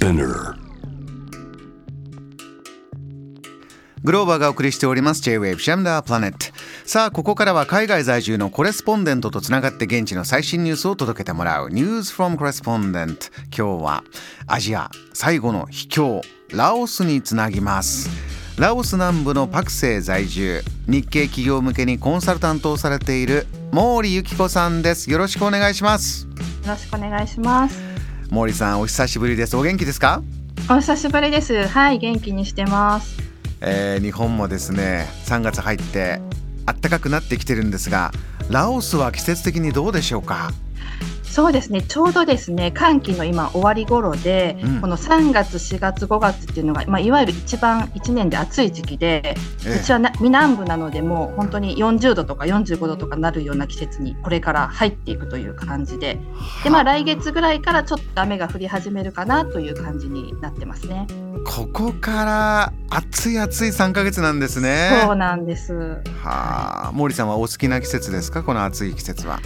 Spinner. グローバーがお送りしております。J-Wave シャムダープラネットさあここからは海外在住のコレスポンデントとつながって現地の最新ニュースを届けてもらう。News from Correspondent 今日はアジア最後の秘境ラオスにつなぎます。ラオス南部のパクセイ在住。日系企業向けにコンサルタントをされている毛利由紀子さんです。よろしくお願いします。よろしくお願いします。毛利さんお久しぶりですお元気ですか？お久しぶりです。はい、元気にしてます。えー日本もですね3月入って暖かくなってきてるんですがラオスは季節的にどうでしょうか？そうですね、ちょうどですね、寒気の今終わり頃で、うん。この3月、4月、5月っていうのが、まあ、いわゆる一番1年で暑い時期で、ええ。うちはな南部なので、もう本当に40度とか45度とかなるような季節にこれから入っていくという感じで、でまあ、来月ぐらいからちょっと雨が降り始めるかなという感じになってますね。ここから暑い暑い3ヶ月なんですね。そうなんです。はあ。毛利さんはお好きな季節ですか？この暑い季節は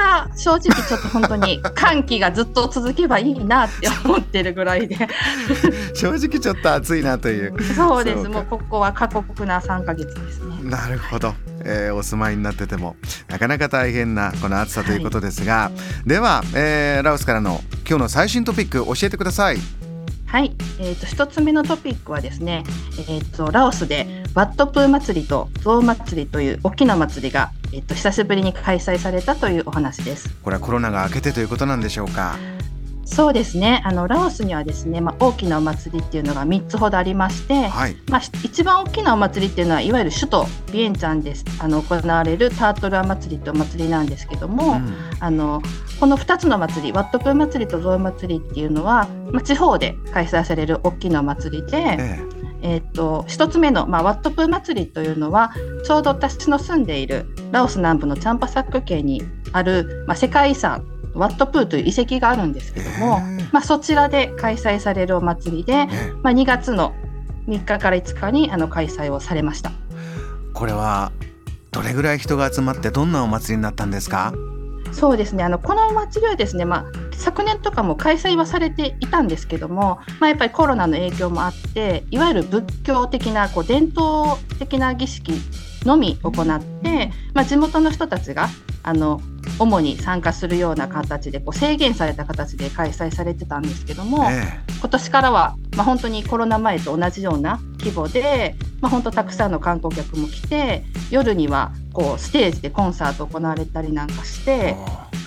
いやー正直ちょっと本当に寒気がずっと続けばいいなって思ってるぐらいで。正直ちょっと暑いなという。そうです。もうここは過酷な3ヶ月ですね。なるほど、えーお住まいになっててもなかなか大変なこの暑さということですが、では、えーラオスからの今日の最新トピック教えてください。はい、えー、と一つ目のトピックはですね、えー、とラオスでワットプー祭りとゾウ祭りという大きな祭りが、えー、と久しぶりに開催されたというお話です。これはコロナが明けてということなんでしょうか？そうですね。あのラオスにはですね、まあ、大きなお祭りっていうのが3つほどありまして、はい。まあ、し一番大きなお祭りっていうのはいわゆる首都ビエンチャンですあの行われるタートルア祭りというお祭りなんですけども、うん。あのこの2つの祭りワットプー祭りとゾウ祭りっていうのは、まあ、地方で開催される大きなお祭りで、ええーっと1つ目の、まあ、ワットプー祭りというのはちょうど私の住んでいるラオス南部のチャンパサック県にある、まあ、世界遺産ワットプーという遺跡があるんですけども、えー。まあ、そちらで開催されるお祭りで、ええまあ、2月の3日から5日にあの開催をされました。これはどれぐらい人が集まってどんなお祭りになったんですか？そうですね。あのこのお祭りはですね、まあ、昨年とかも開催はされていたんですけども、まあ、やっぱりコロナの影響もあっていわゆる仏教的なこう伝統的な儀式のみ行って、まあ、地元の人たちがあの主に参加するような形でこう制限された形で開催されてたんですけども、え今年からは、まあ、本当にコロナ前と同じような規模で、まあ、本当たくさんの観光客も来て夜にはこうステージでコンサート行われたりなんかしえて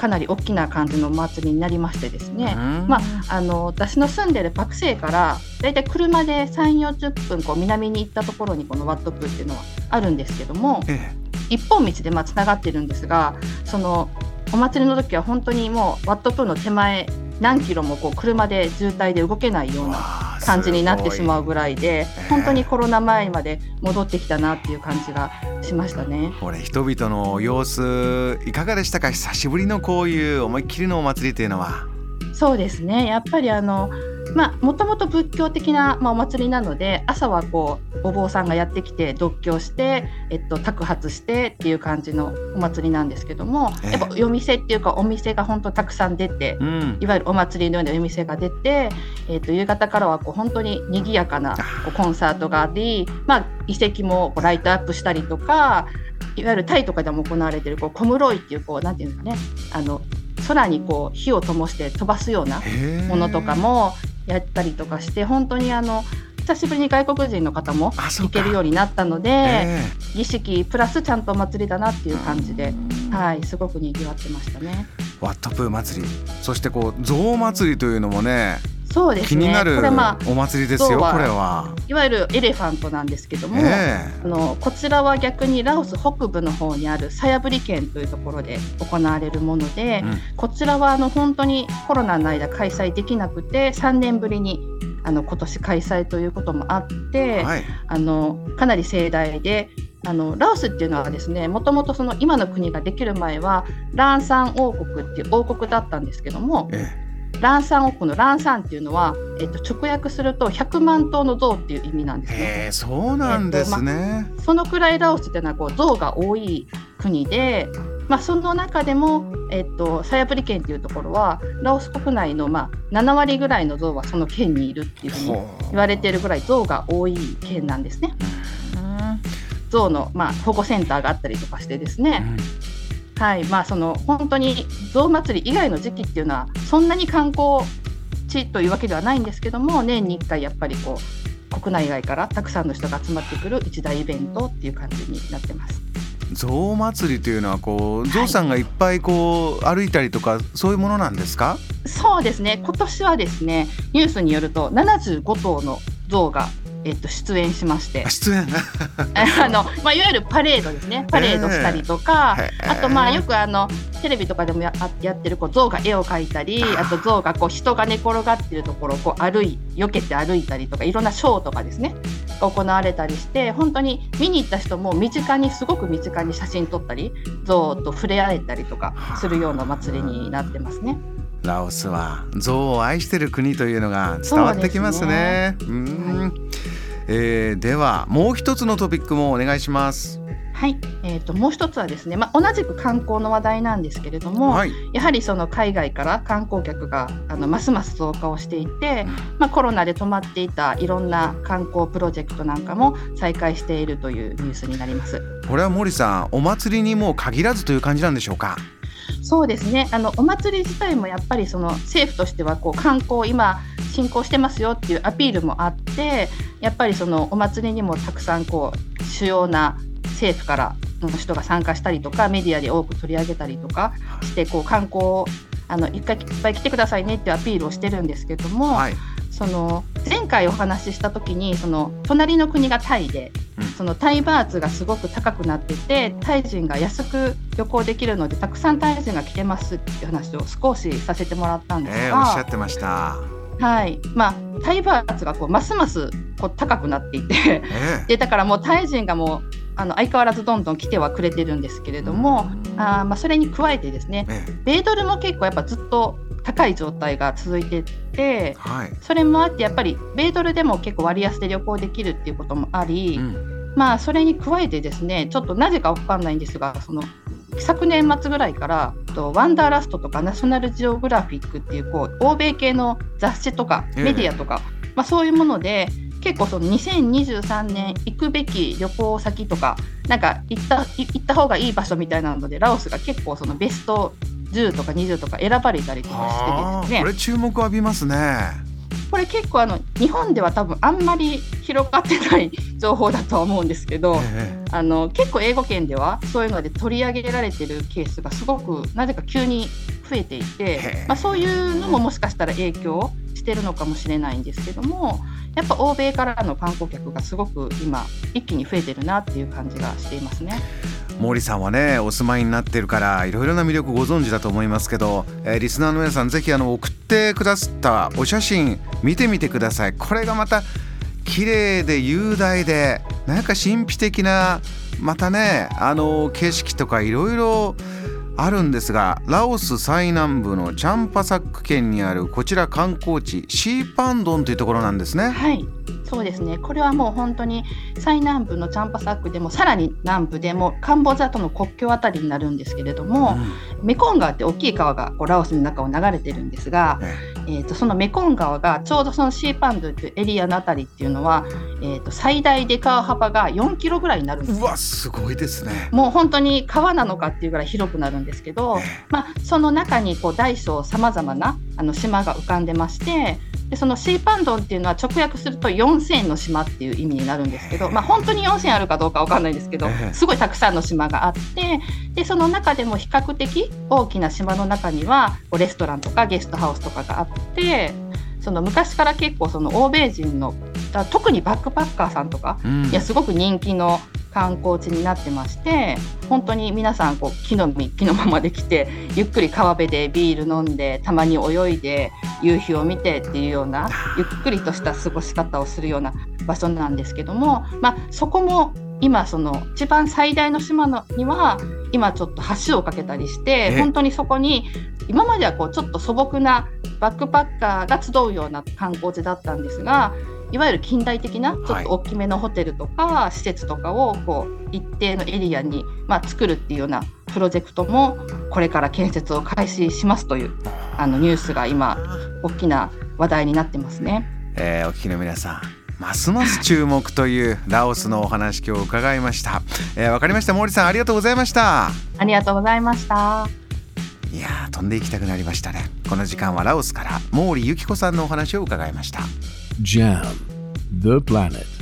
かなり大きな感じのお祭りになりましてですね、うん。まあ、あの私の住んでるパクセイからだいたい車で3 4 0分こう南に行ったところにこのワットプーっていうのはあるんですけどもえ一本道でまあつながってるんですがそのお祭りの時は本当にもうワットプーの手前何キロもこう車で渋滞で動けないような感じになってしまうぐらいで本当にコロナ前まで戻ってきたなっていう感じがしましたね。これ人々の様子いかがでしたか？久しぶりのこういう思いっきりのお祭りというのは。そうですね。やっぱりあのまあもともと仏教的な、まあ、お祭りなので朝はこうお坊さんがやってきて読経して、えっと、托発してっていう感じのお祭りなんですけども、ええやっぱ夜店っていうかお店が本当たくさん出て、うん。いわゆるお祭りのような夜店が出て、えっと夕方からはこう本当に賑やかなこうコンサートがあり、まあ、遺跡もこうライトアップしたりとかいわゆるタイとかでも行われているこうコムロイっていうこうなんていうんですかねあの空にこう火を灯して飛ばすようなものとかもやったりとかして本当にあの久しぶりに外国人の方も行けるようになったので、え儀式プラスちゃんとお祭りだなっていう感じで、はい、すごく賑わってましたね。えワットプー祭り。そしてこう象祭りというのもねそうですね。気になるお祭りですよこれは。いわゆるエレファントなんですけども、えあのこちらは逆にラオス北部の方にあるサヤブリ県というところで行われるもので、うん。こちらはあの本当にコロナの間開催できなくて3年ぶりにあの今年開催ということもあって、はい。あのかなり盛大であのラオスっていうのはですねもともとその今の国ができる前はランサン王国っていう王国だったんですけどもえランサン王国のランサンっていうのは、えっと、直訳すると100万頭の象っていう意味なんですね。そうなんですね、そのくらいラオスっていうのはこう象が多い国でまあ、その中でも、えっと、サヤプリ県っていうところはラオス国内の、まあ、7割ぐらいの象はその県にいるっていうふうに言われているぐらい象が多い県なんですね。象の、まあ、保護センターがあったりとかしてですね、はいまあ、その本当に象祭り以外の時期っていうのはそんなに観光地というわけではないんですけども年に1回やっぱりこう国内外からたくさんの人が集まってくる一大イベントっていう感じになってます。象祭りというのはこう象さんがいっぱいこう歩いたりとか、そういうものなんですか？そうですね今年はですねニュースによると75頭の象がえっと、出演しまして。出演？あの、まあ、いわゆるパレードですね。パレードしたりとか、えー、あとまあよくあのテレビとかでもややってるこう象が絵を描いたりあと象がこう人が寝転がってるところをこう歩い避けて歩いたりとかいろんなショーとかですね。が行われたりして本当に見に行った人も身近にすごく身近に写真撮ったり象と触れ合えたりとかするような祭りになってますね。ラオスは象を愛している国というのが伝わってきますね。う、ね、ん、えー、ではもう一つのトピックもお願いします。はい、えーと、もう一つはですね、まあ、同じく観光の話題なんですけれども、はい、やはりその海外から観光客があのますます増加をしていて、まあ、コロナで止まっていたいろんな観光プロジェクトなんかも再開しているというニュースになります。これは森さんお祭りにも限らずという感じなんでしょうか？そうですね。あのお祭り自体もやっぱりその政府としてはこう観光今進行してますよっていうアピールもあってやっぱりそのお祭りにもたくさんこう主要な政府からの人が参加したりとかメディアで多く取り上げたりとかしてこう観光あの一回いっぱい来てくださいねっていうアピールをしてるんですけども、はい、その前回お話しした時にその隣の国がタイで、そのタイバーツがすごく高くなっててタイ人が安く旅行できるのでたくさんタイ人が来てますっていう話を少しさせてもらったんですが、えー、おっしゃってました。はい。まあ、タイバーツがこうますますこう高くなっていて、えー、でだからもうタイ人がもうあの相変わらずどんどん来てはくれてるんですけれども、あまあ、それに加えてですね、米ドルも結構やっぱずっと高い状態が続いていて、はい、それもあってやっぱり米ドルでも結構割安で旅行できるっていうこともあり、うん、まあそれに加えてですねちょっとなぜか分かんないんですがその昨年末ぐらいからとワンダーラストとかナショナルジオグラフィックっていうこう欧米系の雑誌とかメディアとか、えー、まあ、そういうもので結構その2023年行くべき旅行先とかなんか行った行った方がいい場所みたいなのでラオスが結構そのベスト10とか20とか選ばれたりとかしてですね。これ注目浴びますね。これ結構あの日本では多分あんまり広がってない情報だとは思うんですけど、えー、あの結構英語圏ではそういうので取り上げられてるケースがすごくなぜか急に増えていて、え。ー、まあ、そういうのももしかしたら影響してるのかもしれないんですけどもやっぱ欧米からの観光客がすごく今一気に増えてるなっていう感じがしていますね。毛利さんはねお住まいになってるからいろいろな魅力ご存知だと思いますけど、えー、リスナーの皆さんぜひあの送ってくださったお写真見てみてくださいこれがまた綺麗で雄大でなんか神秘的なまたねあの景色とかいろいろあるんですがラオス最南部のチャンパサック県にあるこちら観光地シーパンドンというところなんですね。はいそうですね。これはもう本当に最南部のチャンパサックでもさらに南部でもカンボジアとの国境あたりになるんですけれども、うん、メコン川って大きい川がこうラオスの中を流れてるんですが、えー、とそのメコン川がちょうどそのシーパンドというエリアのあたりっていうのは、えー、と最大で川幅が4キロぐらいになるんです。うわすごいですね。もう本当に川なのかっていうぐらい広くなるんですけど、まあ、その中にこう大小さまざまなあの島が浮かんでましてでそのシーパンドンっていうのは直訳すると4000の島っていう意味になるんですけど、まあ、本当に4000あるかどうか分かんないんですけどすごいたくさんの島があってでその中でも比較的大きな島の中にはレストランとかゲストハウスとかがあってその昔から結構その欧米人の特にバックパッカーさんとか、うん、いやすごく人気の観光地になってまして本当に皆さんこう木の実木のままで来てゆっくり川辺でビール飲んでたまに泳いで夕日を見てっていうようなゆっくりとした過ごし方をするような場所なんですけども、まあ、そこも今その一番最大の島のには今ちょっと橋を架けたりして本当にそこに今まではこうちょっと素朴なバックパッカーが集うような観光地だったんですがいわゆる近代的なちょっと大きめのホテルとか施設とかをこう一定のエリアに、まあ、作るっていうようなプロジェクトもこれから建設を開始しますというあのニュースが今大きな話題になってますね。えー、お聞きの皆さんますます注目というラオスのお話今日伺いました。えー、わかりました毛利さんありがとうございました。ありがとうございました。いや飛んでいきたくなりましたね。この時間はラオスから毛利由紀子さんのお話を伺いました。JAM The Planet